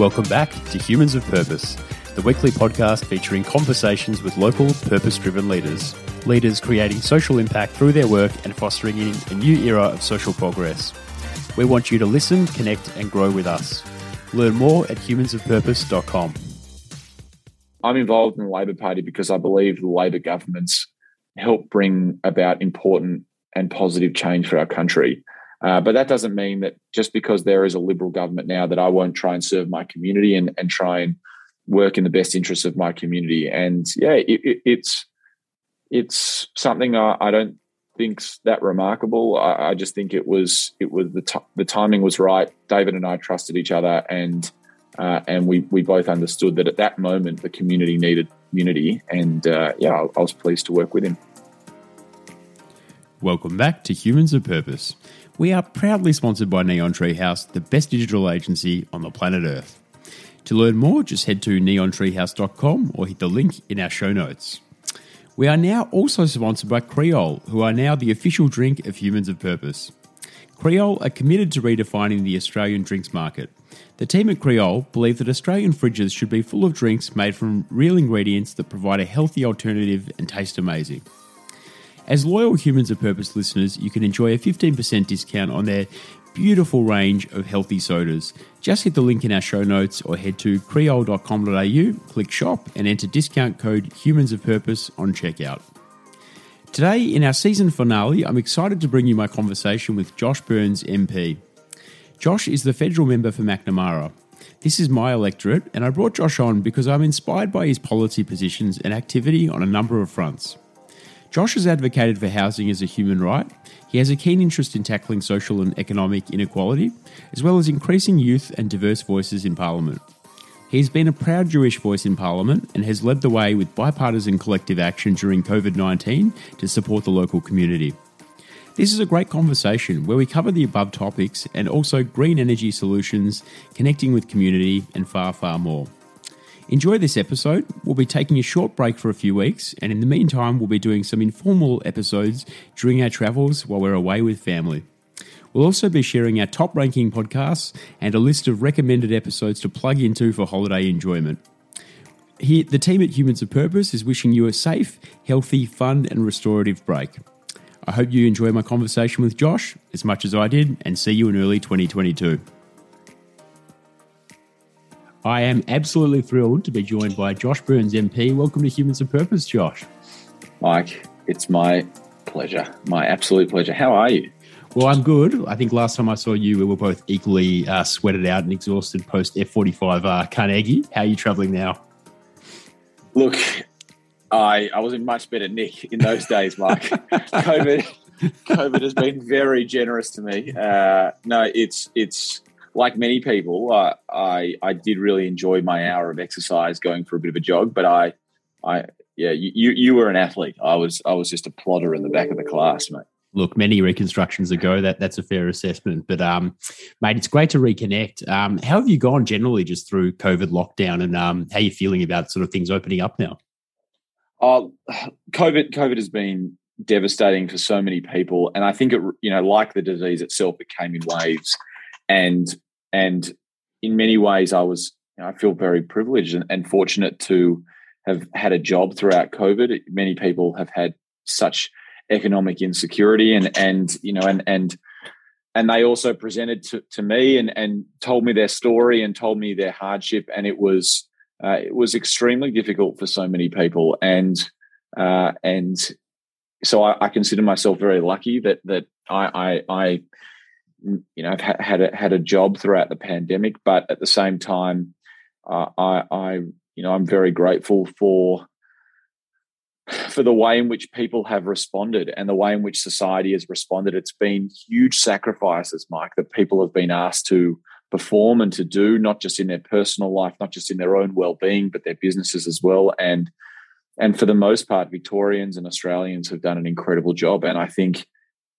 Welcome back to Humans of Purpose, the weekly podcast featuring conversations with local purpose driven leaders. Leaders creating social impact through their work and fostering in a new era of social progress. We want you to listen, connect, and grow with us. Learn more at humansofpurpose.com. I'm involved in the Labor Party because I believe the Labor governments help bring about important and positive change for our country. Uh, but that doesn't mean that just because there is a Liberal government now that I won't try and serve my community and, and try and work in the best interests of my community. And yeah, it, it, it's it's something I, I, don't think's that remarkable. I, I, just think it was it was the t- the timing was right. David and I trusted each other, and uh, and we we both understood that at that moment the community needed unity. And uh, yeah, I, I was pleased to work with him. Welcome back to Humans of Purpose. We are proudly sponsored by Neon Treehouse, the best digital agency on the planet Earth. To learn more, just head to neontreehouse.com or hit the link in our show notes. We are now also sponsored by Kreol, who are now the official drink of Humans of Purpose. Kreol are committed to redefining the Australian drinks market. The team at Kreol believe that Australian fridges should be full of drinks made from real ingredients that provide a healthy alternative and taste amazing. As loyal Humans of Purpose listeners, you can enjoy a 15% discount on their beautiful range of healthy sodas. Just hit the link in our show notes or head to kreol.com.au, click shop, and enter discount code Humans of Purpose on checkout. Today, in our season finale, I'm excited to bring you my conversation with Josh Burns MP. Josh is the federal member for Macnamara. This is my electorate, and I brought Josh on because I'm inspired by his policy positions and activity on a number of fronts. Josh has advocated for housing as a human right. He has a keen interest in tackling social and economic inequality, as well as increasing youth and diverse voices in Parliament. He has been a proud Jewish voice in Parliament and has led the way with bipartisan collective action during COVID 19 to support the local community. This is a great conversation where we cover the above topics and also green energy solutions, connecting with community, and far, far more. Enjoy this episode. We'll be taking a short break for a few weeks, and in the meantime, we'll be doing some informal episodes during our travels while we're away with family. We'll also be sharing our top ranking podcasts and a list of recommended episodes to plug into for holiday enjoyment. Here, the team at Humans of Purpose is wishing you a safe, healthy, fun, and restorative break. I hope you enjoy my conversation with Josh as much as I did, and see you in early 2022. I am absolutely thrilled to be joined by Josh Burns MP. Welcome to Humans of Purpose, Josh. Mike, it's my pleasure, my absolute pleasure. How are you? Well, I'm good. I think last time I saw you, we were both equally uh, sweated out and exhausted post F45 uh, Carnegie. How are you traveling now? Look, I I was in much better nick in those days, Mike. COVID, COVID has been very generous to me. Uh, no, it's it's like many people, uh, I I did really enjoy my hour of exercise going for a bit of a jog. But I, I yeah, you you were an athlete. I was I was just a plotter in the back of the class, mate. Look, many reconstructions ago, that that's a fair assessment. But um, mate, it's great to reconnect. Um, how have you gone generally just through COVID lockdown, and um, how are you feeling about sort of things opening up now? Oh, COVID COVID has been devastating for so many people, and I think it you know like the disease itself, it came in waves and and in many ways, I was you know, I feel very privileged and, and fortunate to have had a job throughout COVID. Many people have had such economic insecurity, and and you know, and and and they also presented to, to me and and told me their story and told me their hardship, and it was uh, it was extremely difficult for so many people, and uh, and so I, I, consider myself very lucky that that I I, I you know, I've had a, had a job throughout the pandemic, but at the same time, uh, I, I, you know, I'm very grateful for for the way in which people have responded and the way in which society has responded. It's been huge sacrifices, Mike, that people have been asked to perform and to do, not just in their personal life, not just in their own well-being, but their businesses as well. And and for the most part, Victorians and Australians have done an incredible job. And I think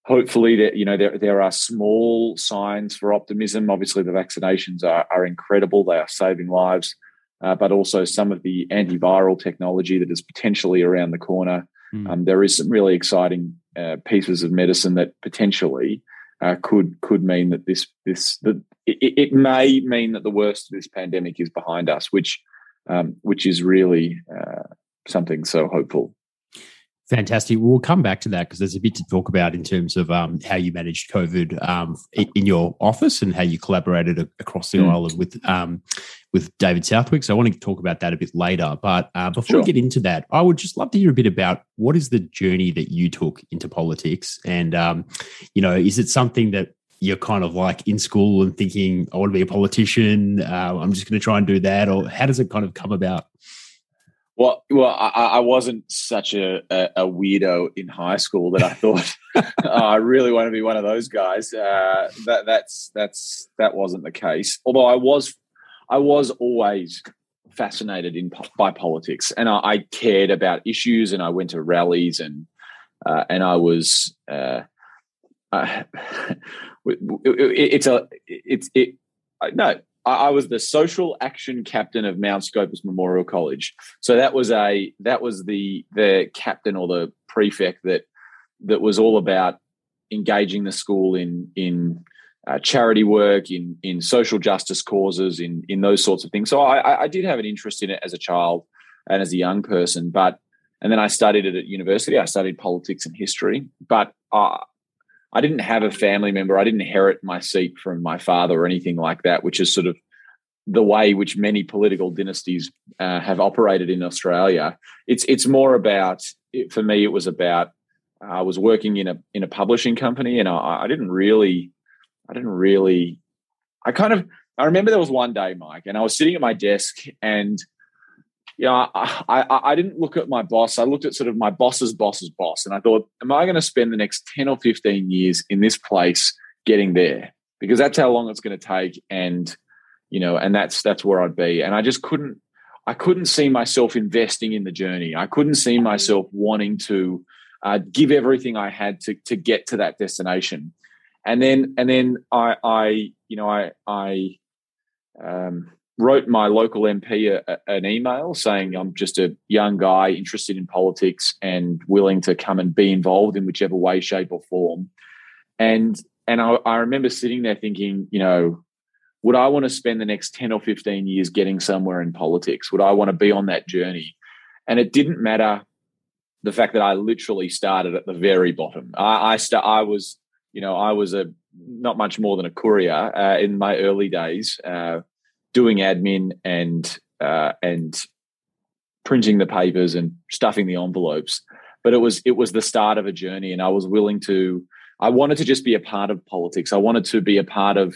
hopefully that you know there, there are small signs for optimism obviously the vaccinations are, are incredible they are saving lives uh, but also some of the antiviral technology that is potentially around the corner mm. um, there is some really exciting uh, pieces of medicine that potentially uh, could could mean that this this that it, it, may mean that the worst of this pandemic is behind us, which um, which is really uh, something so hopeful. Fantastic. We'll come back to that because there's a bit to talk about in terms of um, how you managed COVID um, in your office and how you collaborated across the mm. island with um, with David Southwick. So I want to talk about that a bit later. But uh, before sure. we get into that, I would just love to hear a bit about what is the journey that you took into politics, and um, you know, is it something that you're kind of like in school and thinking, I want to be a politician. Uh, I'm just going to try and do that, or how does it kind of come about? Well, well, I, I wasn't such a, a, weirdo in high school that I thought oh, I really want to be one of those guys. Uh, that that's that's that wasn't the case. Although I was, I was always fascinated in by politics, and I, I cared about issues, and I went to rallies, and uh, and I was. Uh, uh it, it, it's a it's it no I, was the social action captain of Mount Scopus Memorial College. So that was a that was the the captain or the prefect that that was all about engaging the school in in uh, charity work, in in social justice causes, in in those sorts of things. So I, I did have an interest in it as a child and as a young person, but and then I studied it at university. I studied politics and history, but uh, I didn't have a family member. I didn't inherit my seat from my father or anything like that, which is sort of the way which many political dynasties uh, have operated in Australia. It's it's more about for me. It was about uh, I was working in a in a publishing company, and I, I didn't really, I didn't really, I kind of I remember there was one day, Mike, and I was sitting at my desk, and you know, I, I, I, didn't look at my boss. I looked at sort of my boss's boss's boss, and I thought, am I going to spend the next ten or fifteen years in this place getting there? Because that's how long it's going to take, and you know, and that's that's where I'd be. And I just couldn't, I couldn't see myself investing in the journey. I couldn't see myself wanting to uh, give everything I had to to get to that destination. And then, and then I, I, you know, I, I. Um, wrote my local MP a, a, an email saying I'm just a young guy interested in politics and willing to come and be involved in whichever way, shape, or form. And and I, I remember sitting there thinking, you know, would I want to spend the next 10 or 15 years getting somewhere in politics? Would I want to be on that journey? And it didn't matter the fact that I literally started at the very bottom. I, I, st- I was, you know, I was a not much more than a courier uh, in my early days. Uh, doing admin and uh, and printing the papers and stuffing the envelopes. But it was it was the start of a journey, and I was willing to. I wanted to just be a part of politics. I wanted to be a part of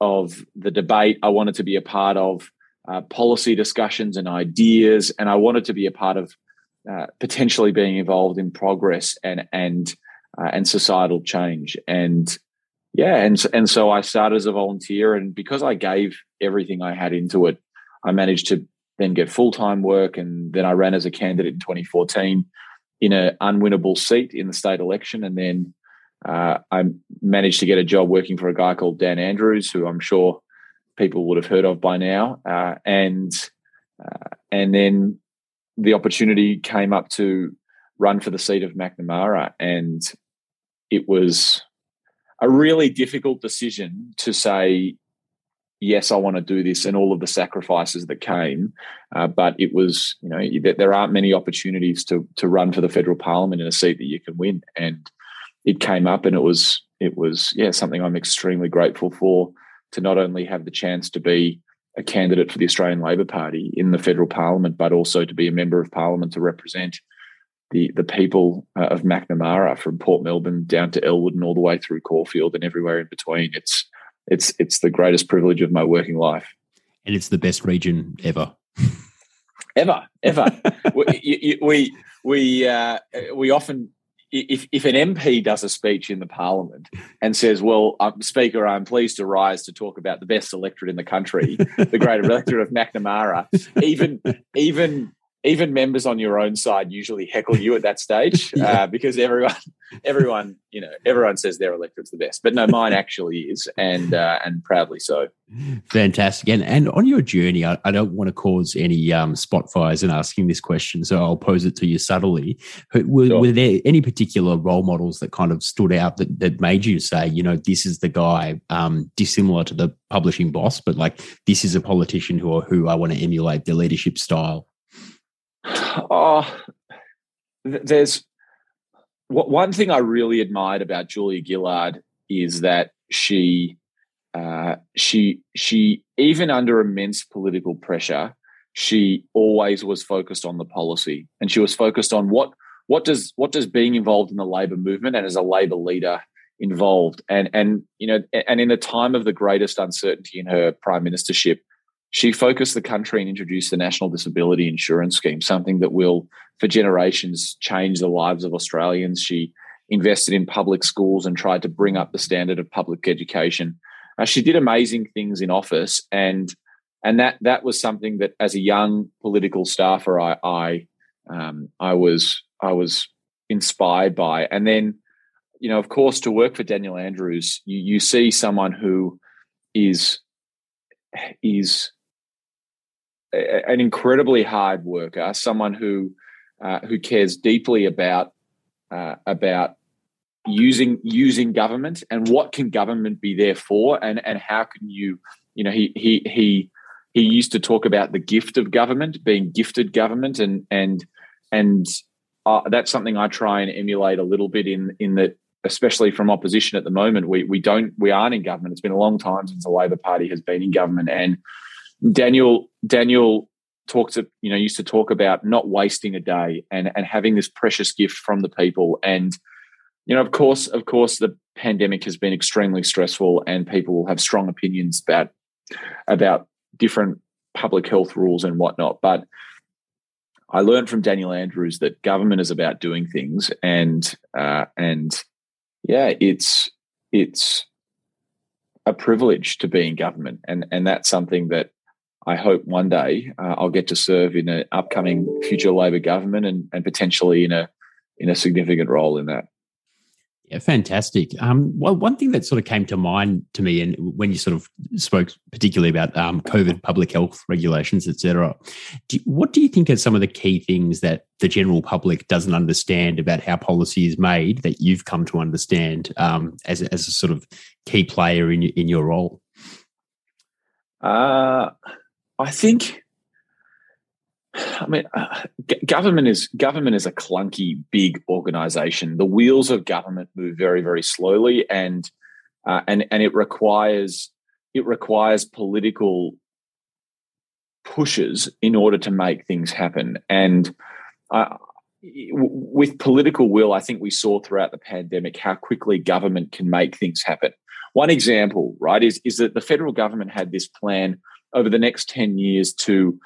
of the debate. I wanted to be a part of uh, policy discussions and ideas, and I wanted to be a part of uh, potentially being involved in progress and and uh, and societal change. And yeah, and and so I started as a volunteer, and because I gave everything I had into it, I managed to then get full time work, and then I ran as a candidate in 2014 in an unwinnable seat in the state election, and then uh, I managed to get a job working for a guy called Dan Andrews, who I'm sure people would have heard of by now, uh, and uh, and then the opportunity came up to run for the seat of Macnamara, and it was a really difficult decision to say, yes, I want to do this, and all of the sacrifices that came. Uh, but it was, you know, there aren't many opportunities to to run for the federal parliament in a seat that you can win, and it came up, and it was it was yeah something I'm extremely grateful for to not only have the chance to be a candidate for the Australian Labor Party in the federal parliament, but also to be a member of parliament to represent the the people uh, of Macnamara from Port Melbourne down to Elwood and all the way through Caulfield and everywhere in between. It's it's it's the greatest privilege of my working life, and it's the best region ever. ever, ever. we we we, uh, we often if, if an MP does a speech in the Parliament and says, "Well, um, Speaker, I'm pleased to rise to talk about the best electorate in the country, the great electorate of Macnamara," even even even members on your own side usually heckle you at that stage yeah. uh, because everyone, everyone, you know, everyone says their electorate's the best, but no, mine actually is, and uh, and proudly so. Fantastic, and and on your journey, I, I don't want to cause any um, spot fires in asking this question, so I'll pose it to you subtly. Were, sure. were there any particular role models that kind of stood out that that made you say, you know, this is the guy, um, dissimilar to the publishing boss, but like this is a politician who who I want to emulate their leadership style? Oh, there's one thing I really admired about Julia Gillard is that she, uh, she, she, even under immense political pressure, she always was focused on the policy, and she was focused on what what does what does being involved in the labor movement and as a labor leader involved, and and you know, and in the time of the greatest uncertainty in her prime ministership, she focused the country and introduced the National Disability Insurance Scheme, something that will, for generations, change the lives of Australians. She invested in public schools and tried to bring up the standard of public education. Uh, she did amazing things in office, and and that that was something that, as a young political staffer, I I, um, I was I was inspired by. And then, you know, of course, to work for Daniel Andrews, you you see someone who is is an incredibly hard worker, someone who uh, who cares deeply about uh, about using using government and what can government be there for, and and how can you you know he he he he used to talk about the gift of government, being gifted government, and and and uh, that's something I try and emulate a little bit in in that especially from opposition at the moment we we don't we aren't in government. It's been a long time since the labor party has been in government and Daniel Daniel talked to you know used to talk about not wasting a day and and having this precious gift from the people. And you know of course of course the pandemic has been extremely stressful and people will have strong opinions about about different public health rules and whatnot. But I learned from Daniel Andrews that government is about doing things and uh, and yeah it's it's a privilege to be in government. And and that's something that I hope one day uh, I'll get to serve in an upcoming future Labor government and, and potentially in a in a significant role in that. Yeah, fantastic. Um, well, one thing that sort of came to mind to me, and when you sort of spoke particularly about um, COVID public health regulations, etc., what do you think are some of the key things that the general public doesn't understand about how policy is made that you've come to understand um, as, as a sort of key player in in your role? Uh, I think. I mean, uh, government is government is a clunky, big organisation. The wheels of government move very, very slowly, and uh, and and it requires it requires political pushes in order to make things happen. And uh, with political will, I think we saw throughout the pandemic how quickly government can make things happen. One example, right, is is that the federal government had this plan over the next 10 years to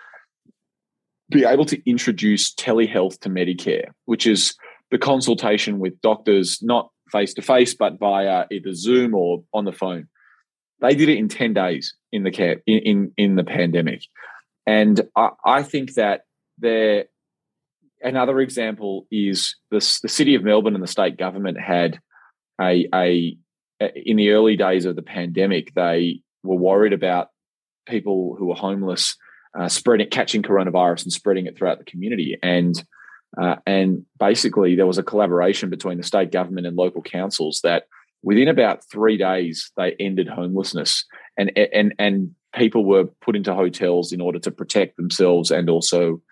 be able to introduce telehealth to Medicare, which is the consultation with doctors, not face to face, but via either Zoom or on the phone. They did it in 10 days in the care, in, in, in the pandemic. And I, I think that there another example is the, the city of Melbourne and the state government had a, a in the early days of the pandemic, they were worried about people who were homeless uh, spreading, catching coronavirus and spreading it throughout the community. And uh, and basically, there was a collaboration between the state government and local councils that within about three days they ended homelessness, and and and people were put into hotels in order to protect themselves and also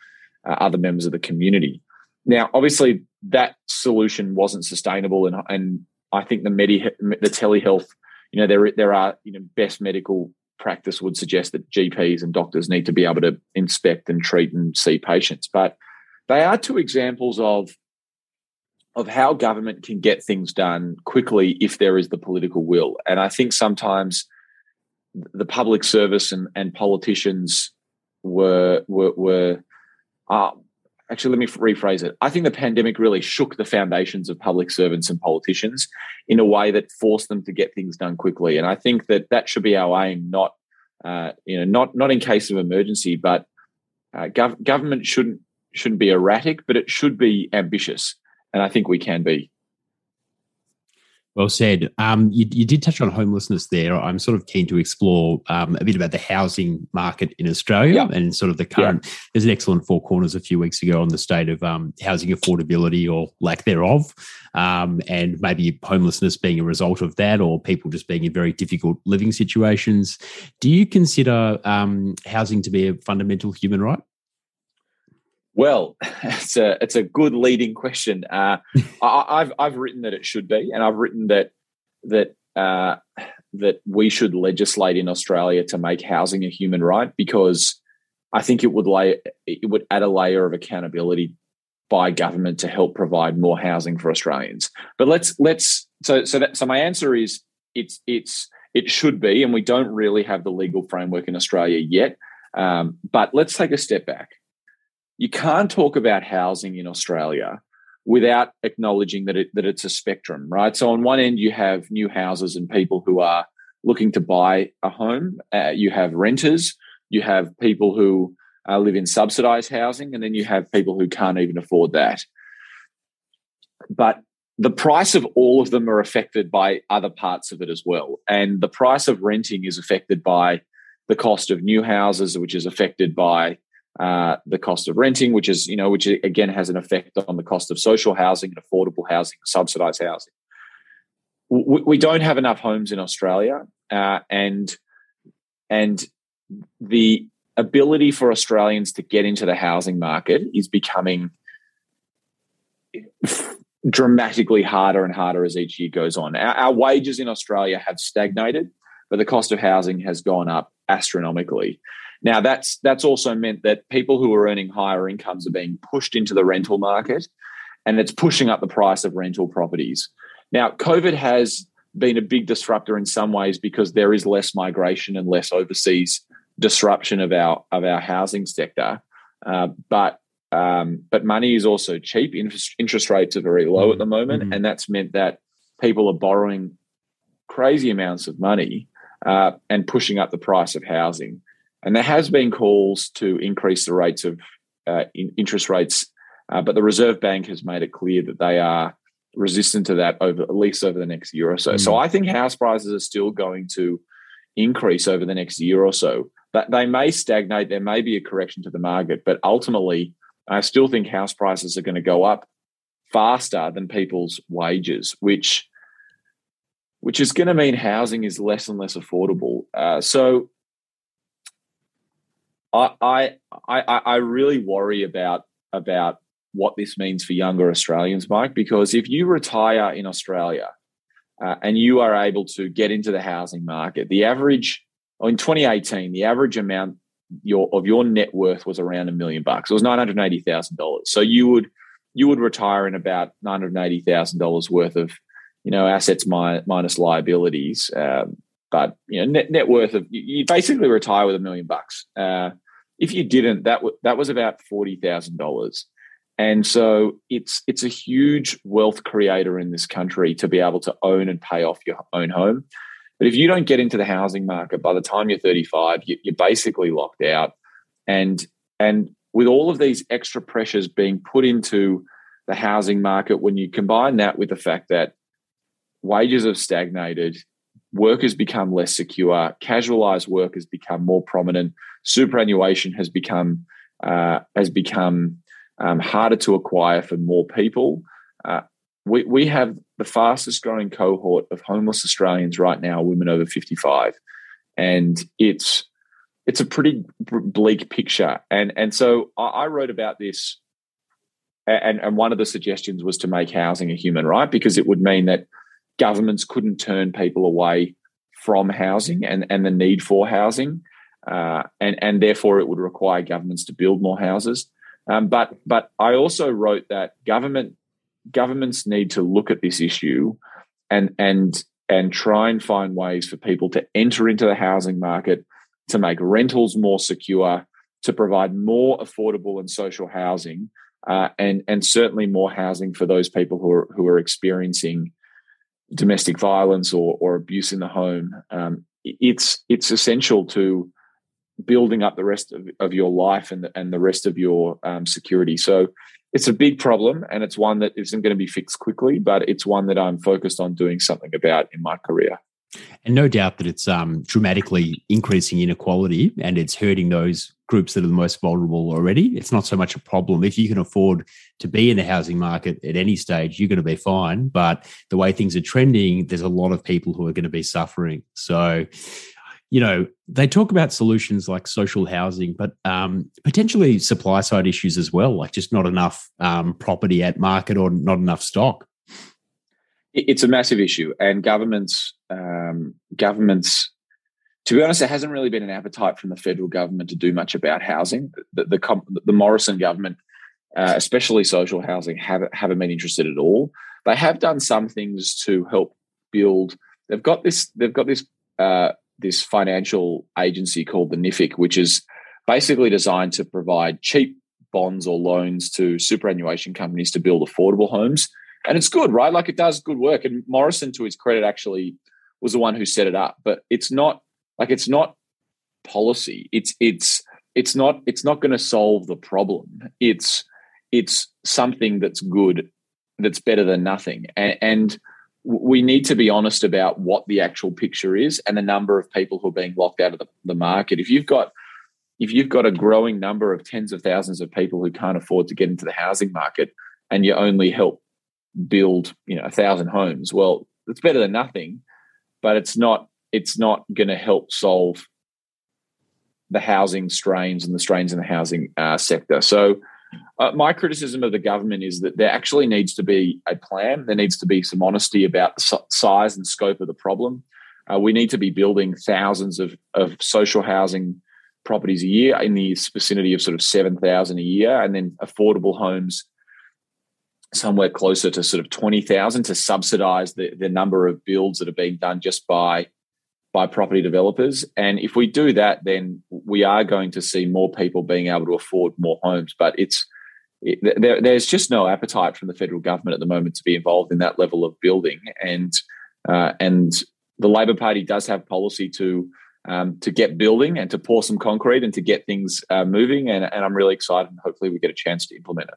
uh, other members of the community. Now, obviously, that solution wasn't sustainable, and and I think the medi the telehealth, you know, there there are you know best medical practice would suggest that GPs and doctors need to be able to inspect and treat and see patients. But they are two examples of of how government can get things done quickly if there is the political will. And I think sometimes the public service and, and politicians were were, were uh, actually let me rephrase it. I think the pandemic really shook the foundations of public servants and politicians in a way that forced them to get things done quickly. And i think that that should be our aim not uh, you know not not in case of emergency but uh, gov- government shouldn't shouldn't be erratic, but it should be ambitious, and I think we can be. Well said. Um, you, you, did touch on homelessness there. I'm sort of keen to explore um, a bit about the housing market in Australia and sort of the current. There's an excellent four corners a few weeks ago on the state of um, housing affordability or lack thereof, um, and maybe homelessness being a result of that, or people just being in very difficult living situations. Do you consider um, housing to be a fundamental human right? Well, it's a it's a good leading question. Uh, I, have I've written that it should be, and I've written that that uh, that we should legislate in Australia to make housing a human right because I think it would lay it would add a layer of accountability by government to help provide more housing for Australians. But let's let's so so that so my answer is it's it's it should be, and we don't really have the legal framework in Australia yet. Um, but let's take a step back you can't talk about housing in Australia without acknowledging that it that it's a spectrum, right? So on one end you have new houses and people who are looking to buy a home. Uh, you have renters. You have people who uh, live in subsidized housing, and then you have people who can't even afford that. But the price of all of them are affected by other parts of it as well. And the price of renting is affected by the cost of new houses, which is affected by uh, the cost of renting, which is, you know, which again has an effect on the cost of social housing and affordable housing, subsidized housing. We, we don't have enough homes in Australia, uh, and and the ability for Australians to get into the housing market is becoming dramatically harder and harder as each year goes on. Our, our, wages in Australia have stagnated, but the cost of housing has gone up astronomically. Now that's that's also meant that people who are earning higher incomes are being pushed into the rental market, and it's pushing up the price of rental properties. Now, COVID has been a big disruptor in some ways because there is less migration and less overseas disruption of our of our housing sector. Uh, but um, but money is also cheap. Interest, rates are very low mm-hmm. at the moment, mm-hmm. and that's meant that people are borrowing crazy amounts of money uh, and pushing up the price of housing. And there has been calls to increase the rates of uh, in interest rates, uh, but the Reserve Bank has made it clear that they are resistant to that over at least over the next year or so. Mm. So I think house prices are still going to increase over the next year or so. But they may stagnate. There may be a correction to the market, but ultimately, I still think house prices are going to go up faster than people's wages, which which is going to mean housing is less and less affordable. Uh, so I, I, I really worry about about what this means for younger Australians, Mike, because if you retire in Australia uh, and you are able to get into the housing market, the average in 2018, the average amount your of your net worth was around a million bucks. It was nine hundred eighty thousand dollars. So you would you would retire in about nine hundred eighty thousand dollars worth of you know assets minus liabilities. Um, but you know net net worth of you basically retire with a million bucks. Uh, if you didn't, that w- that was about forty thousand dollars, and so it's it's a huge wealth creator in this country to be able to own and pay off your own home. But if you don't get into the housing market by the time you're 35, you, you're basically locked out. And and with all of these extra pressures being put into the housing market, when you combine that with the fact that wages have stagnated, work has become less secure, casualized workers become more prominent, superannuation has become uh, has become um, harder to acquire for more people. Uh, we, we have the fastest growing cohort of homeless Australians right now, women over 55. And it's it's a pretty bleak picture. And and so I wrote about this and, and one of the suggestions was to make housing a human right because it would mean that governments couldn't turn people away from housing and, and the need for housing. Uh, and, and therefore it would require governments to build more houses. Um, but but I also wrote that government governments need to look at this issue and and and try and find ways for people to enter into the housing market to make rentals more secure, to provide more affordable and social housing, uh, and and certainly more housing for those people who are who are experiencing domestic violence or, or abuse in the home, um, it's it's essential to building up the rest of, of your life and the, and the rest of your um, security. So it's a big problem and it's one that isn't going to be fixed quickly, but it's one that I'm focused on doing something about in my career. And no doubt that it's um, dramatically increasing inequality and it's hurting those groups that are the most vulnerable already. It's not so much a problem. If you can afford to be in the housing market at any stage, you're going to be fine. But the way things are trending, there's a lot of people who are going to be suffering. So, you know, they talk about solutions like social housing, but um, potentially supply side issues as well, like just not enough um, property at market or not enough stock. It's a massive issue, and governments, um, governments, to be honest, there hasn't really been an appetite from the federal government to do much about housing. The the, the Morrison government, uh, especially social housing, haven't haven't been interested at all. They have done some things to help build. They've got this. They've got this. Uh, this financial agency called the NHFIC, which is basically designed to provide cheap bonds or loans to superannuation companies to build affordable homes. And it's good, right? Like it does good work. And Morrison, to his credit, actually was the one who set it up. But it's not like it's not policy. It's it's it's not it's not going to solve the problem. It's it's something that's good, that's better than nothing. And, and we need to be honest about what the actual picture is and the number of people who are being locked out of the, the market. If you've got if you've got a growing number of tens of thousands of people who can't afford to get into the housing market and you only help build you know a thousand homes well it's better than nothing but it's not it's not going to help solve the housing strains and the strains in the housing uh, sector so uh, my criticism of the government is that there actually needs to be a plan. There needs to be some honesty about the size and scope of the problem. Uh, we need to be building thousands of, of social housing properties a year in the vicinity of sort of 7,000 a year, and then affordable homes somewhere closer to sort of 20,000 to subsidize the, the number of builds that are being done just by by property developers. And if we do that, then we are going to see more people being able to afford more homes. But it's it, there, there's just no appetite from the federal government at the moment to be involved in that level of building. And uh, and the Labor Party does have policy to um, to get building and to pour some concrete and to get things uh, moving. And, and I'm really excited. And hopefully, we get a chance to implement it.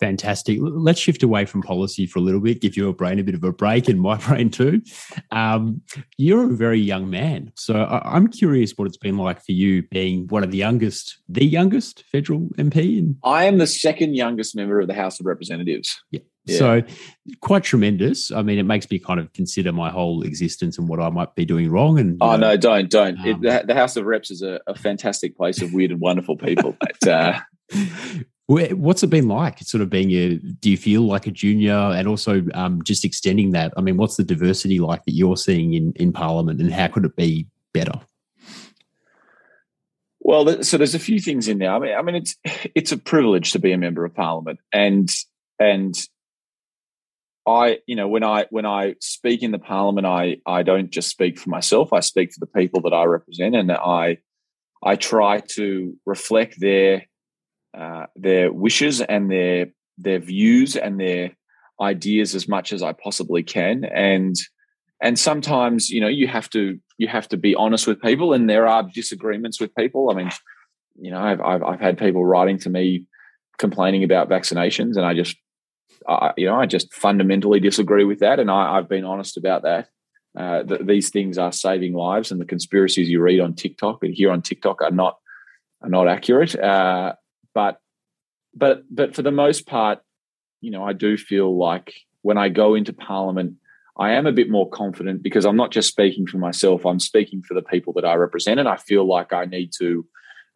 Fantastic. Let's shift away from policy for a little bit, give your brain a bit of a break and my brain too. Um, you're a very young man. So I- am curious what it's been like for you being one of the youngest, the youngest federal MP. In- I am the second youngest member of the House of Representatives. Yeah. yeah. So quite tremendous. I mean, it makes me kind of consider my whole existence and what I might be doing wrong. And oh know, no, don't don't. Um, it, the, the, House of Reps is a, a, fantastic place of weird and wonderful people. but, uh, What's it been like? Sort of being a, do you feel like a junior, and also um, just extending that? I mean, what's the diversity like that you're seeing in in Parliament, and how could it be better? Well, so there's a few things in there. I mean, I mean, it's it's a privilege to be a member of Parliament, and and I, you know, when I when I speak in the Parliament, I I don't just speak for myself. I speak for the people that I represent, and I I try to reflect their uh, their wishes and their their views and their ideas as much as I possibly can. And and sometimes you know you have to you have to be honest with people, and there are disagreements with people. I mean, you know, I've I've, I've had people writing to me complaining about vaccinations, and I just I, you know I just fundamentally disagree with that, and I, have been honest about that. Uh, th- these things are saving lives, and the conspiracies you read on TikTok and hear on TikTok are not are not accurate. Uh, but but but for the most part, you know, I do feel like when I go into Parliament, I am a bit more confident because I'm not just speaking for myself; I'm speaking for the people that I represent, and I feel like I need to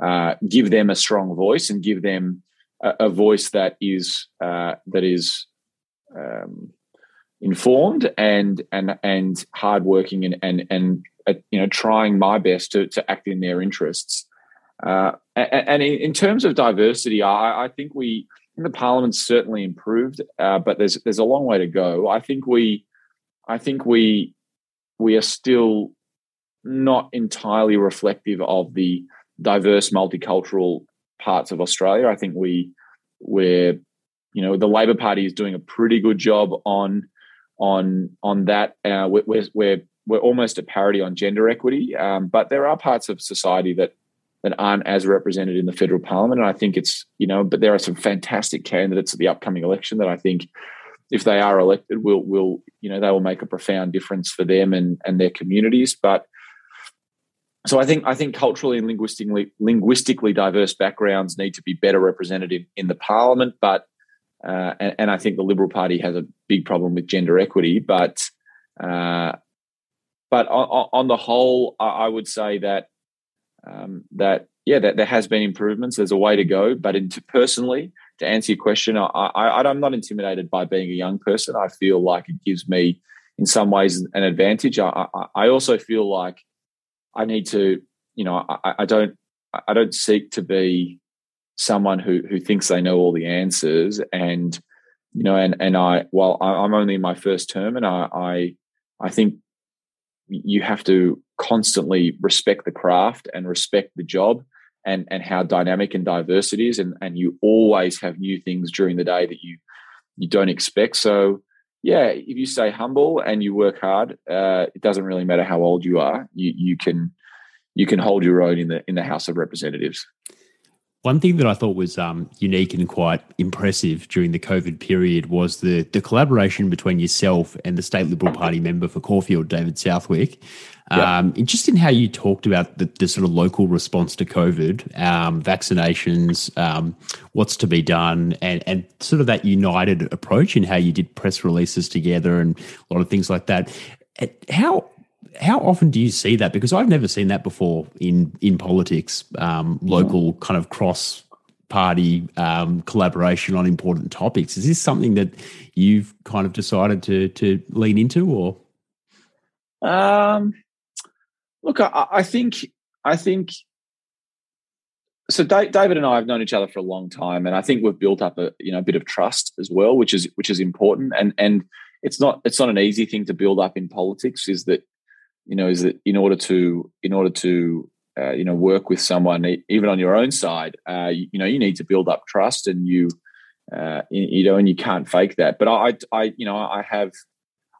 uh, give them a strong voice and give them a, a voice that is uh, that is um, informed and and and hardworking and and and uh, you know trying my best to to act in their interests. Uh, and in terms of diversity, I, I think we the parliament's certainly improved, uh, but there's there's a long way to go. I think we, I think we, we are still not entirely reflective of the diverse multicultural parts of Australia. I think we we're you know the Labor Party is doing a pretty good job on on on that. Uh, we're, we're we're almost at parity on gender equity, um, but there are parts of society that that aren't as represented in the federal parliament. And I think it's, you know, but there are some fantastic candidates at the upcoming election that I think if they are elected will will, you know, they will make a profound difference for them and, and their communities. But so I think I think culturally and linguistically linguistically diverse backgrounds need to be better represented in, in the parliament. But uh, and, and, I think the Liberal Party has a big problem with gender equity. But uh, but on, on, the whole, I, would say that um, that yeah, that there has been improvements. There's a way to go. But into personally, to answer your question, I, I, I'm not intimidated by being a young person. I feel like it gives me, in some ways, an advantage. I, I, I also feel like I need to, you know, I, I don't, I don't seek to be someone who who thinks they know all the answers and you know and and i while i'm only in my first term and i i i think you have to constantly respect the craft and respect the job and and how dynamic and diverse it is. And and you always have new things during the day that you you don't expect. So yeah if you stay humble and you work hard uh, it doesn't really matter how old you are. You you can you can hold your own in the in the house of representatives one thing that I thought was um, unique and quite impressive during the COVID period was the the collaboration between yourself and the state Liberal Party member for Caulfield, David Southwick. Yeah. Um, just in how you talked about the, the, sort of local response to COVID, um, vaccinations, um, what's to be done, and, and sort of that united approach in how you did press releases together and a lot of things like that. How how often do you see that? Because I've never seen that before in in politics, um, local kind of cross party um, collaboration on important topics. Is this something that you've kind of decided to to lean into, or? Um, look, I, I think I think so. David and I have known each other for a long time, and I think we've built up a you know a bit of trust as well, which is which is important. And and it's not it's not an easy thing to build up in politics. Is that you know, is that in order to in order to uh, you know work with someone even on your own side, uh, you, you, know, you need to build up trust, and you uh, you know, and you can't fake that. But I, I, you know, I have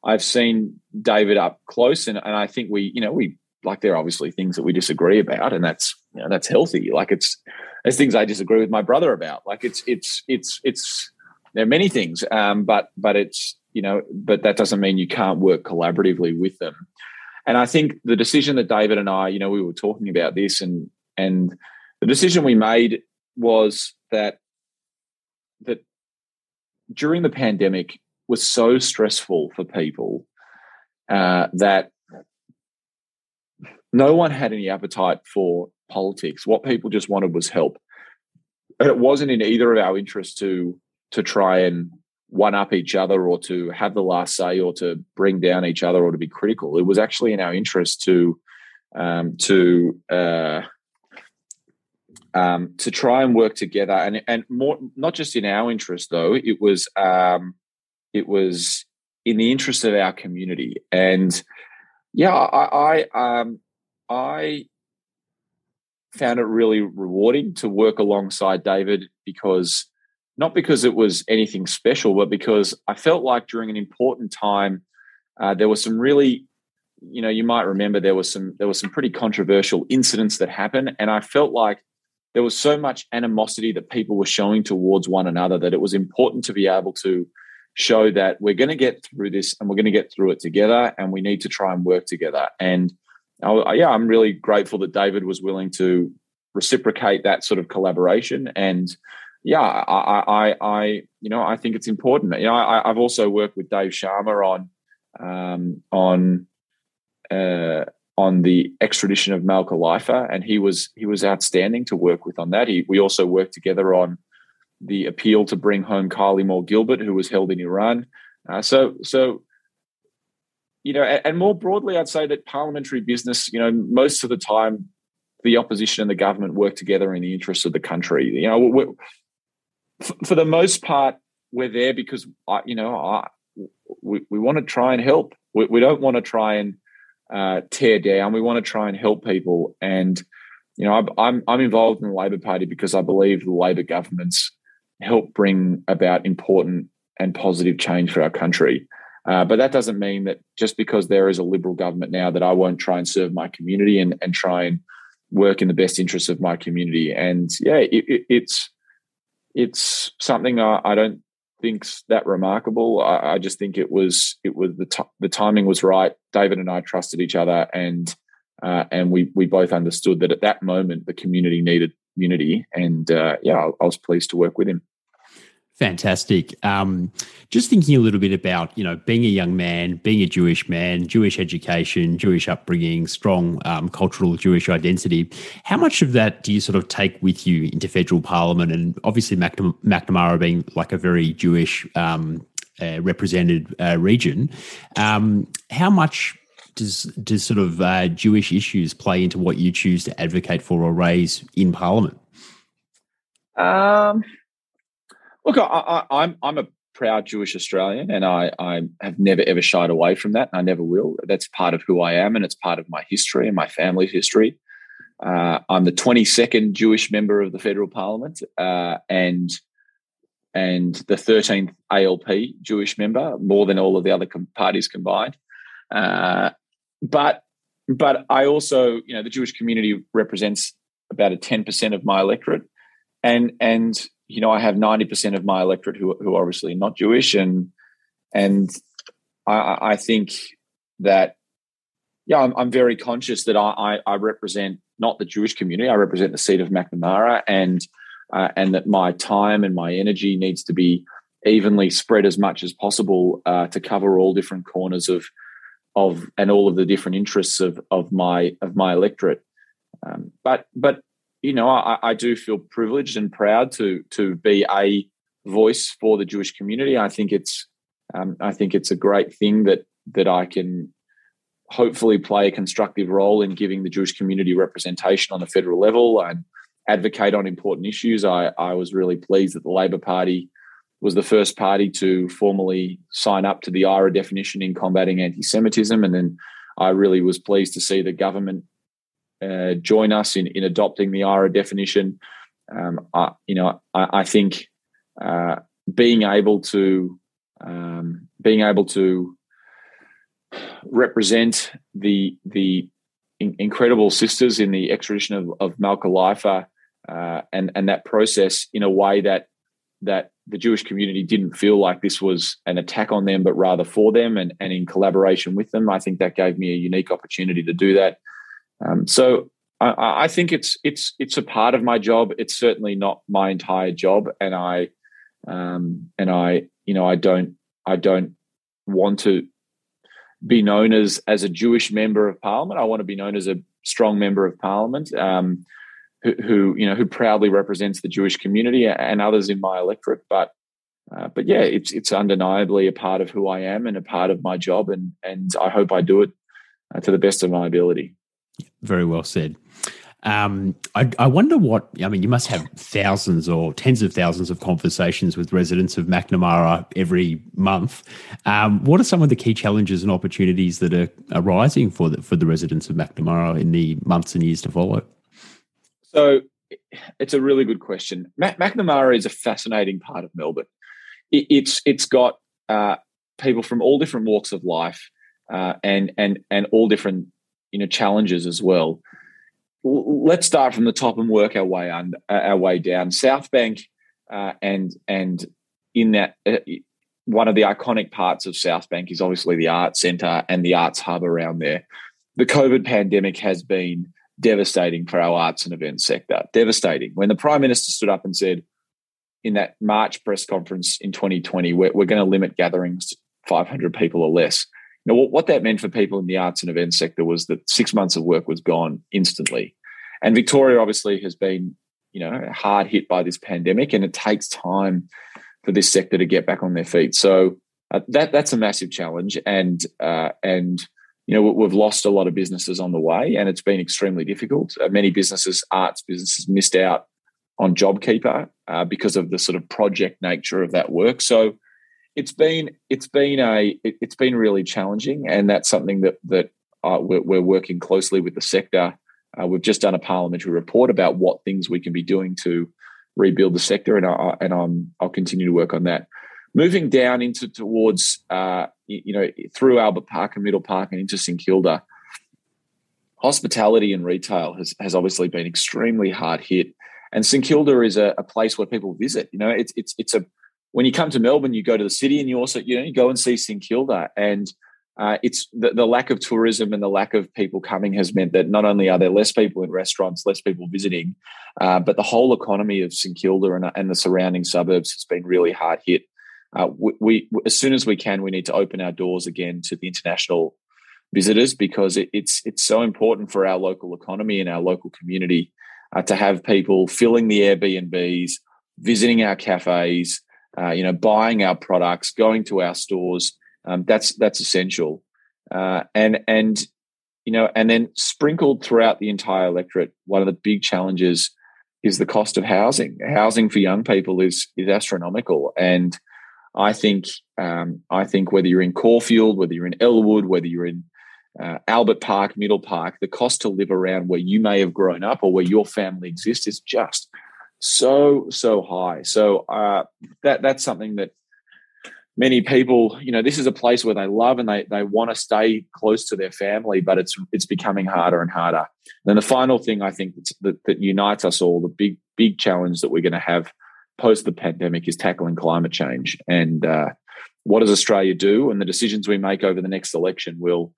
I've seen David up close, and, and I think we, you know, we like there are obviously things that we disagree about, and that's you know that's healthy. Like it's there's things I disagree with my brother about. Like it's it's it's it's there are many things, um, but but it's you know, but that doesn't mean you can't work collaboratively with them. And I think the decision that David and I, you know, we were talking about this, and and the decision we made was that that during the pandemic was so stressful for people uh, that no one had any appetite for politics. What people just wanted was help. And it wasn't in either of our interests to to try and one up each other or to have the last say or to bring down each other or to be critical. It was actually in our interest to um, to uh, um, to try and work together, and and more not just in our interest though. It was um, it was in the interest of our community, and yeah, I I, um, I found it really rewarding to work alongside David because not because it was anything special, but because I felt like during an important time, uh, there was some really, you know, you might remember there was some there was some pretty controversial incidents that happened, and I felt like there was so much animosity that people were showing towards one another that it was important to be able to show that we're going to get through this and we're going to get through it together, and we need to try and work together. And I, yeah, I'm really grateful that David was willing to reciprocate that sort of collaboration and yeah, I, I, I, you know, I think it's important. You know, I, have also worked with Dave Sharma on, um, on, uh, on the extradition of Malka Leifer, and he was he was outstanding to work with on that. He, we also worked together on the appeal to bring home Kylie Moore Gilbert, who was held in Iran. Uh, so, so you know, and, and more broadly, I'd say that parliamentary business, you know, most of the time, the opposition and the government work together in the interests of the country. You know, for the most part, we're there because I, you know, I, we, we want to try and help. We, we don't want to try and uh, tear down. We want to try and help people. And you know, I'm I'm involved in the Labor Party because I believe the Labor governments help bring about important and positive change for our country. Uh, but that doesn't mean that just because there is a Liberal government now that I won't try and serve my community and, and try and work in the best interests of my community. And yeah, it, it, it's it's something I, I, don't think's that remarkable. I, I, just think it was it was the t- the timing was right. David and I trusted each other, and uh, and we we both understood that at that moment the community needed unity. And uh, yeah, I, I was pleased to work with him. Fantastic. Um, just thinking a little bit about you know being a young man, being a Jewish man, Jewish education, Jewish upbringing, strong um, cultural Jewish identity. How much of that do you sort of take with you into federal parliament? And obviously, Macnamara being like a very Jewish um, uh, represented uh, region, um, how much does does sort of uh, Jewish issues play into what you choose to advocate for or raise in parliament? Um Look, I, am I'm, I'm a proud Jewish Australian, and I, I have never ever shied away from that. I never will. That's part of who I am, and it's part of my history and my family's history. Uh, I'm the 22nd Jewish member of the federal parliament, uh, and and the 13th ALP Jewish member, more than all of the other com- parties combined. Uh, but but I also, you know, the Jewish community represents about a 10% of my electorate, and and you know, I have 90% of my electorate who, who are obviously not Jewish. And, and I, I think that, yeah, I'm, I'm very conscious that I, I, represent not the Jewish community. I represent the seat of Macnamara and, uh, and that my time and my energy needs to be evenly spread as much as possible uh, to cover all different corners of, of, and all of the different interests of, of my, of my electorate. Um, but, but you know, I, I do feel privileged and proud to to be a voice for the Jewish community. I think it's um, I think it's a great thing that that I can hopefully play a constructive role in giving the Jewish community representation on the federal level and advocate on important issues. I, I was really pleased that the Labor Party was the first party to formally sign up to the IHRA definition in combating anti-Semitism, and then I really was pleased to see the government uh, join us in, in adopting the IHRA definition. Um, I, you know, I, I think uh, being able to um, being able to represent the the in, incredible sisters in the extradition of, of Malka uh, and and that process in a way that that the Jewish community didn't feel like this was an attack on them, but rather for them and, and in collaboration with them. I think that gave me a unique opportunity to do that. Um, so I, I, think it's it's it's a part of my job. It's certainly not my entire job, and I um, and I you know I don't I don't want to be known as as a Jewish member of Parliament. I want to be known as a strong member of Parliament. Um, who, you know who proudly represents the Jewish community and others in my electorate. But uh, but yeah, it's it's undeniably a part of who I am and a part of my job, and and I hope I do it uh, to the best of my ability. Very well said. Um, I, I, wonder what I mean. You must have thousands or tens of thousands of conversations with residents of Macnamara every month. Um, what are some of the key challenges and opportunities that are arising for the, for the residents of Macnamara in the months and years to follow? So, it's a really good question. Mac- Macnamara is a fascinating part of Melbourne. It, it's it's got uh, people from all different walks of life uh, and and and all different you know challenges as well. Let's start from the top and work our way on uh, our way down. South Bank uh, and and in that uh, one of the iconic parts of South Bank is obviously the arts centre and the arts hub around there. The COVID pandemic has been devastating for our arts and events sector. Devastating. When the Prime Minister stood up and said in that March press conference in 2020, we're, we're going to limit gatherings to 500 people or less what, what that meant for people in the arts and events sector was that six months of work was gone instantly. And Victoria obviously has been, you know, hard hit by this pandemic, and it takes time for this sector to get back on their feet. So uh, that that's a massive challenge, and uh, and you know we've lost a lot of businesses on the way, and it's been extremely difficult. Uh, many businesses, arts businesses, missed out on JobKeeper uh, because of the sort of project nature of that work. So it's been it's been a it, has been really challenging, and that's something that that uh, we're, we're, working closely with the sector. Uh, we've just done a parliamentary report about what things we can be doing to rebuild the sector, and I, and I'm I'll continue to work on that. Moving down into towards uh, you know through Albert Park and Middle Park and into St Kilda, hospitality and retail has has obviously been extremely hard hit. And St Kilda is a, a place where people visit. You know, it's it's it's a when you come to Melbourne, you go to the city, and you also you know you go and see St Kilda, and uh, it's the, the lack of tourism and the lack of people coming has meant that not only are there less people in restaurants, less people visiting, uh, but the whole economy of St Kilda and, and, the surrounding suburbs has been really hard hit. Uh, we, we, as soon as we can, we need to open our doors again to the international visitors because it, it's it's so important for our local economy and our local community uh, to have people filling the Airbnbs, visiting our cafes, uh, you know, buying our products, going to our stores um, that's that's essential, uh, and and you know, and then sprinkled throughout the entire electorate, one of the big challenges is the cost of housing. Housing for young people is is astronomical, and I think um, I think whether you're in Caulfield, whether you're in Elwood, whether you're in uh, Albert Park, Middle Park, the cost to live around where you may have grown up or where your family exists is just so so high. So uh, that that's something that many people, you know, this is a place where they love and they they want to stay close to their family, but it's it's becoming harder and harder. And then the final thing I think that, that unites us all, the big big challenge that we're going to have post the pandemic is tackling climate change. And uh, what does Australia do? And the decisions we make over the next election will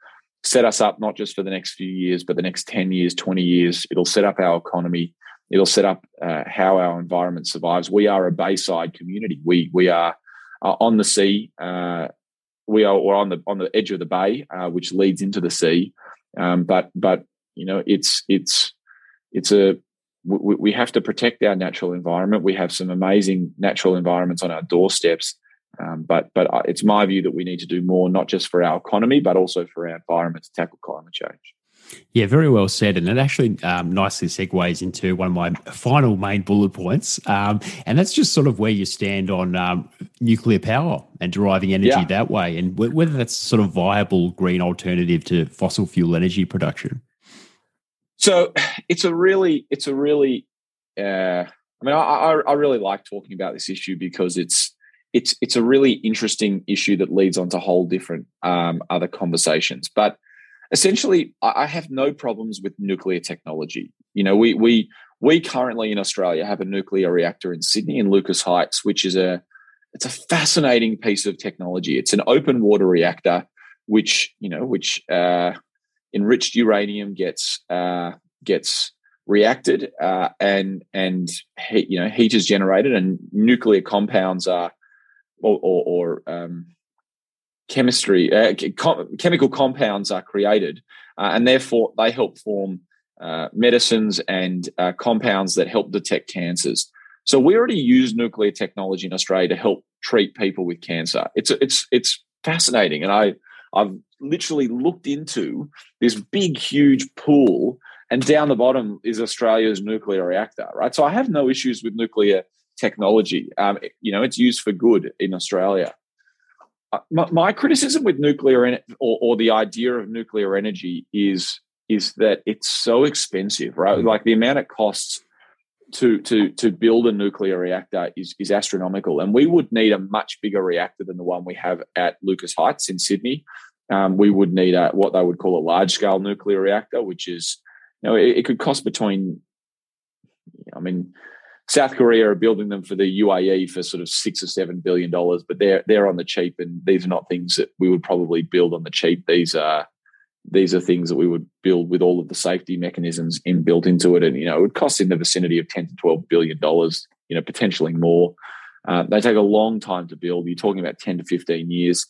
set us up not just for the next few years, but the next ten years, twenty years. It'll set up our economy. It'll set up uh, how our environment survives. We are a bayside community. We we are uh, on the sea. Uh, we are on the on the edge of the bay, uh, which leads into the sea. Um, but but you know it's it's it's a we, we, have to protect our natural environment. We have some amazing natural environments on our doorsteps. Um, but but it's my view that we need to do more, not just for our economy, but also for our environment to tackle climate change. Yeah, very well said. And it actually um, nicely segues into one of my final main bullet points. Um, and that's just sort of where you stand on um, nuclear power and deriving energy yeah. that way, and w- whether that's sort of viable green alternative to fossil fuel energy production. So it's a really, it's a really, uh, I mean, I, I really like talking about this issue because it's it's it's a really interesting issue that leads on to whole different um, other conversations. But essentially, I have no problems with nuclear technology. You know, we we we currently in Australia have a nuclear reactor in Sydney in Lucas Heights, which is a it's a fascinating piece of technology. It's an open water reactor, which you know, which uh, enriched uranium gets uh, gets reacted uh, and and you know heat is generated and nuclear compounds are or, or, or um, chemistry, uh, com- chemical compounds are created, uh, and therefore they help form uh, medicines and uh, compounds that help detect cancers. So we already use nuclear technology in Australia to help treat people with cancer. It's it's it's fascinating, and I I've literally looked into this big, huge pool, and down the bottom is Australia's nuclear reactor. Right, so I have no issues with nuclear technology. Um, you know, it's used for good in Australia. Uh, my, my criticism with nuclear en- or, or, the idea of nuclear energy is is that it's so expensive, right? Mm. Like the amount it costs to to to build a nuclear reactor is is astronomical, and we would need a much bigger reactor than the one we have at Lucas Heights in Sydney. Um, we would need a what they would call a large scale nuclear reactor, which is you know it, it could cost between I mean South Korea are building them for the UAE for sort of six or seven billion dollars, but they're they're on the cheap, and these are not things that we would probably build on the cheap. These are these are things that we would build with all of the safety mechanisms in built into it, and you know it would cost in the vicinity of ten to twelve billion dollars, you know potentially more. Uh, they take a long time to build. You're talking about ten to fifteen years.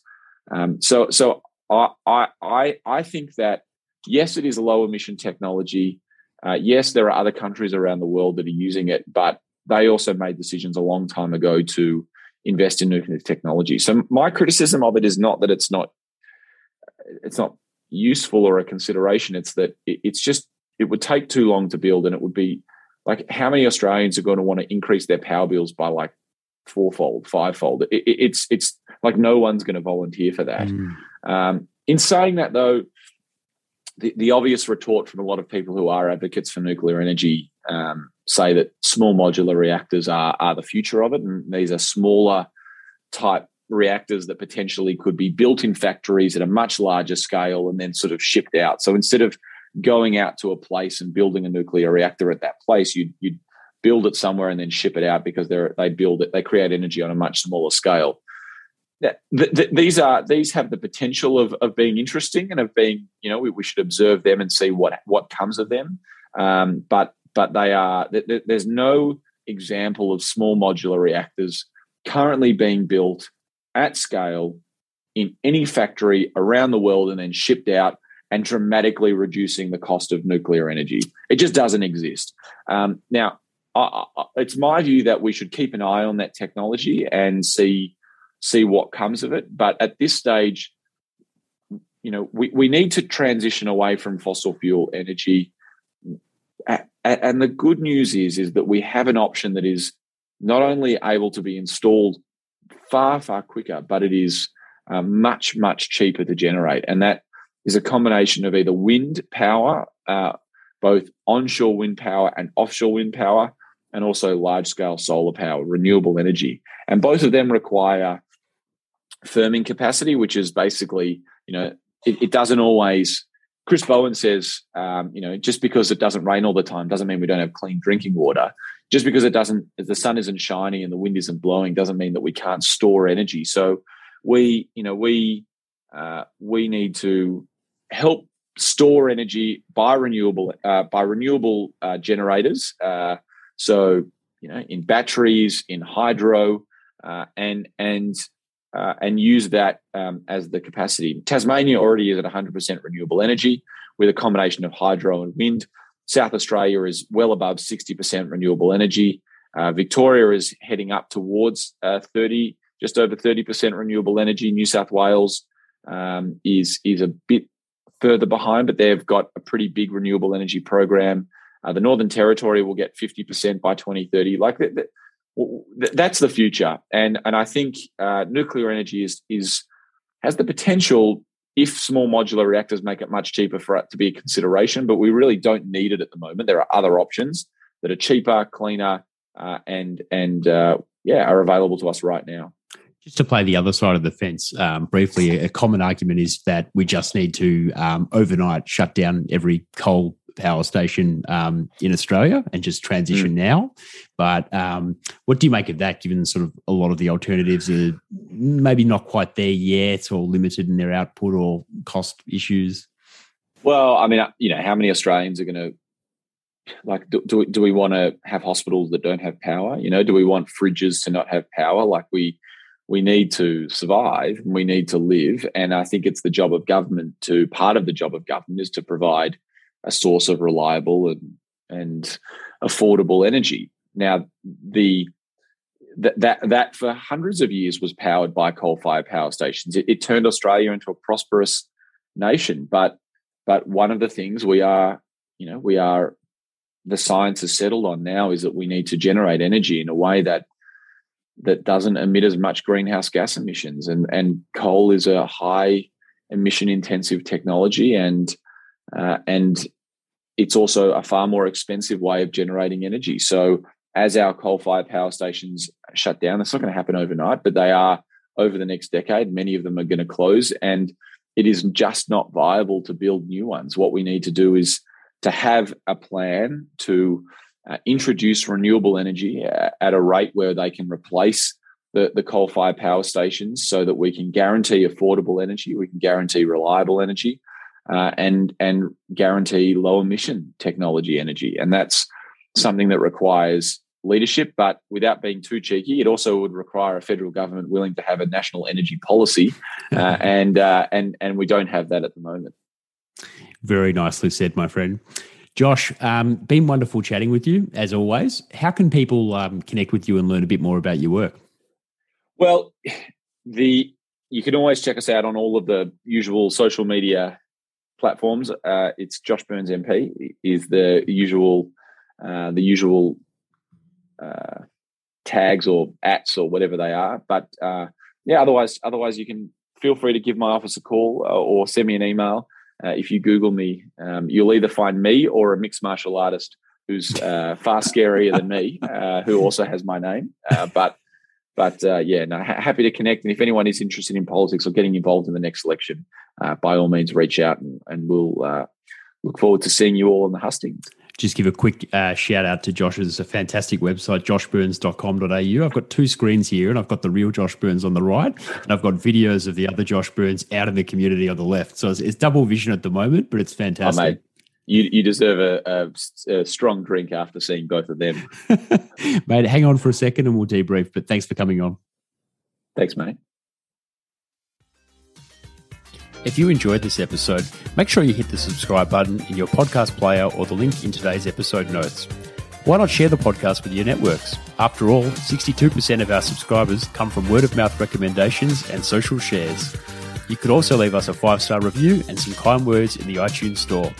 Um, so so I I I think that yes, it is a low emission technology. Uh, yes, there are other countries around the world that are using it, but they also made decisions a long time ago to invest in nuclear technology. So my criticism of it is not that it's not it's not useful or a consideration. It's that it's just it would take too long to build, and it would be like how many Australians are going to want to increase their power bills by like fourfold, fivefold? It, it's it's like no one's going to volunteer for that. Mm. Um, in saying that, though, the, the obvious retort from a lot of people who are advocates for nuclear energy um, say that small modular reactors are, are the future of it. And these are smaller type reactors that potentially could be built in factories at a much larger scale and then sort of shipped out. So instead of going out to a place and building a nuclear reactor at that place. You'd, you'd build it somewhere and then ship it out because they they build it, they create energy on a much smaller scale. these are these have the potential of, of being interesting and of being you know we, we should observe them and see what what comes of them. Um, but but they are there's no example of small modular reactors currently being built at scale in any factory around the world and then shipped out and dramatically reducing the cost of nuclear energy. It just doesn't exist. Um, now, I, I, it's my view that we should keep an eye on that technology and see see what comes of it. But at this stage, you know, we, we need to transition away from fossil fuel energy. And the good news is, is that we have an option that is not only able to be installed far, far quicker, but it is uh, much, much cheaper to generate. And that is a combination of either wind power, uh, both onshore wind power and offshore wind power, and also large scale solar power, renewable energy. And both of them require firming capacity, which is basically, you know, it, it doesn't always. Chris Bowen says, um, you know, just because it doesn't rain all the time doesn't mean we don't have clean drinking water. Just because it doesn't, the sun isn't shining and the wind isn't blowing doesn't mean that we can't store energy. So we, you know, we uh, we need to help store energy by renewable uh, by renewable uh, generators. Uh, so you know, in batteries, in hydro, uh, and and uh, and use that um, as the capacity. Tasmania already is at 100% renewable energy with a combination of hydro and wind. South Australia is well above 60% renewable energy. Uh, Victoria is heading up towards 30, just over 30% renewable energy. New South Wales um, is is a bit further behind, but they've got a pretty big renewable energy program. Uh, the Northern Territory will get 50% by 2030. Like that, that, that's the future. And, and I think uh, nuclear energy is, is, has the potential if small modular reactors make it much cheaper for it to be a consideration, but we really don't need it at the moment. There are other options that are cheaper, cleaner, uh, and and uh, yeah, are available to us right now. Just to play the other side of the fence um, briefly, a common argument is that we just need to um, overnight shut down every coal power station um, in Australia and just transition mm. now. But um, what do you make of that, given sort of a lot of the alternatives are maybe not quite there yet or limited in their output or cost issues? Well, I mean, uh, you know, how many Australians are going to like do, do, do we want to have hospitals that don't have power you know do we want fridges to not have power like we we need to survive and we need to live. And I think it's the job of government to part of the job of government is to provide a source of reliable and and affordable energy. Now the that that that for hundreds of years was powered by coal-fired power stations. It, it turned Australia into a prosperous nation, but but one of the things we are, you know, we are the science has settled on now is that we need to generate energy in a way that that doesn't emit as much greenhouse gas emissions. And, and coal is a high emission intensive technology and uh, and it's also a far more expensive way of generating energy. So as our coal fired power stations shut down, that's not going to happen overnight, but they are over the next decade. Many of them are going to close, and it is just not viable to build new ones. What we need to do is to have a plan to uh, introduce renewable energy at a rate where they can replace the, the coal fired power stations so that we can guarantee affordable energy, we can guarantee reliable energy, uh, and, and guarantee low emission technology energy. And that's something that requires leadership, but without being too cheeky, it also would require a federal government willing to have a national energy policy, uh, and uh, and and we don't have that at the moment. Very nicely said, my friend. Josh, um, been wonderful chatting with you as always. How can people um, connect with you and learn a bit more about your work? Well, the you can always check us out on all of the usual social media platforms. Uh, it's Josh Burns MP is the usual uh, the usual uh, tags or ats or whatever they are. But uh, yeah, otherwise otherwise you can feel free to give my office a call uh, or send me an email uh, if you Google me, um, you'll either find me or a mixed martial artist who's far scarier than me, who also has my name. But but uh, yeah, no, ha- happy to connect. And if anyone is interested in politics or getting involved in the next election, uh, by all means, reach out and, and we'll look forward to seeing you all in the hustings just give a quick uh, shout out to Josh. Josh's a fantastic website, joshburns.com.au. I've got two screens here, and I've got the real Josh Burns on the right, and I've got videos of the other Josh Burns out in the community on the left. So it's, it's double vision at the moment, but it's fantastic. Oh, you, you deserve a, a, a, strong drink after seeing both of them. mate, hang on for a second and we'll debrief, but thanks for coming on. Thanks, mate. If you enjoyed this episode, make sure you hit the subscribe button in your podcast player or the link in today's episode notes. Why not share the podcast with your networks? After all, 62% of our subscribers come from word of mouth recommendations and social shares. You could also leave us a five star review and some kind words in the iTunes store.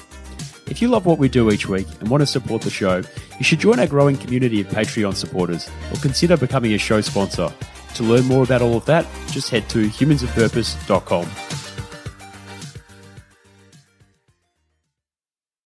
If you love what we do each week and want to support the show, you should join our growing community of Patreon supporters or consider becoming a show sponsor. To learn more about all of that, just head to humansofpurpose.com.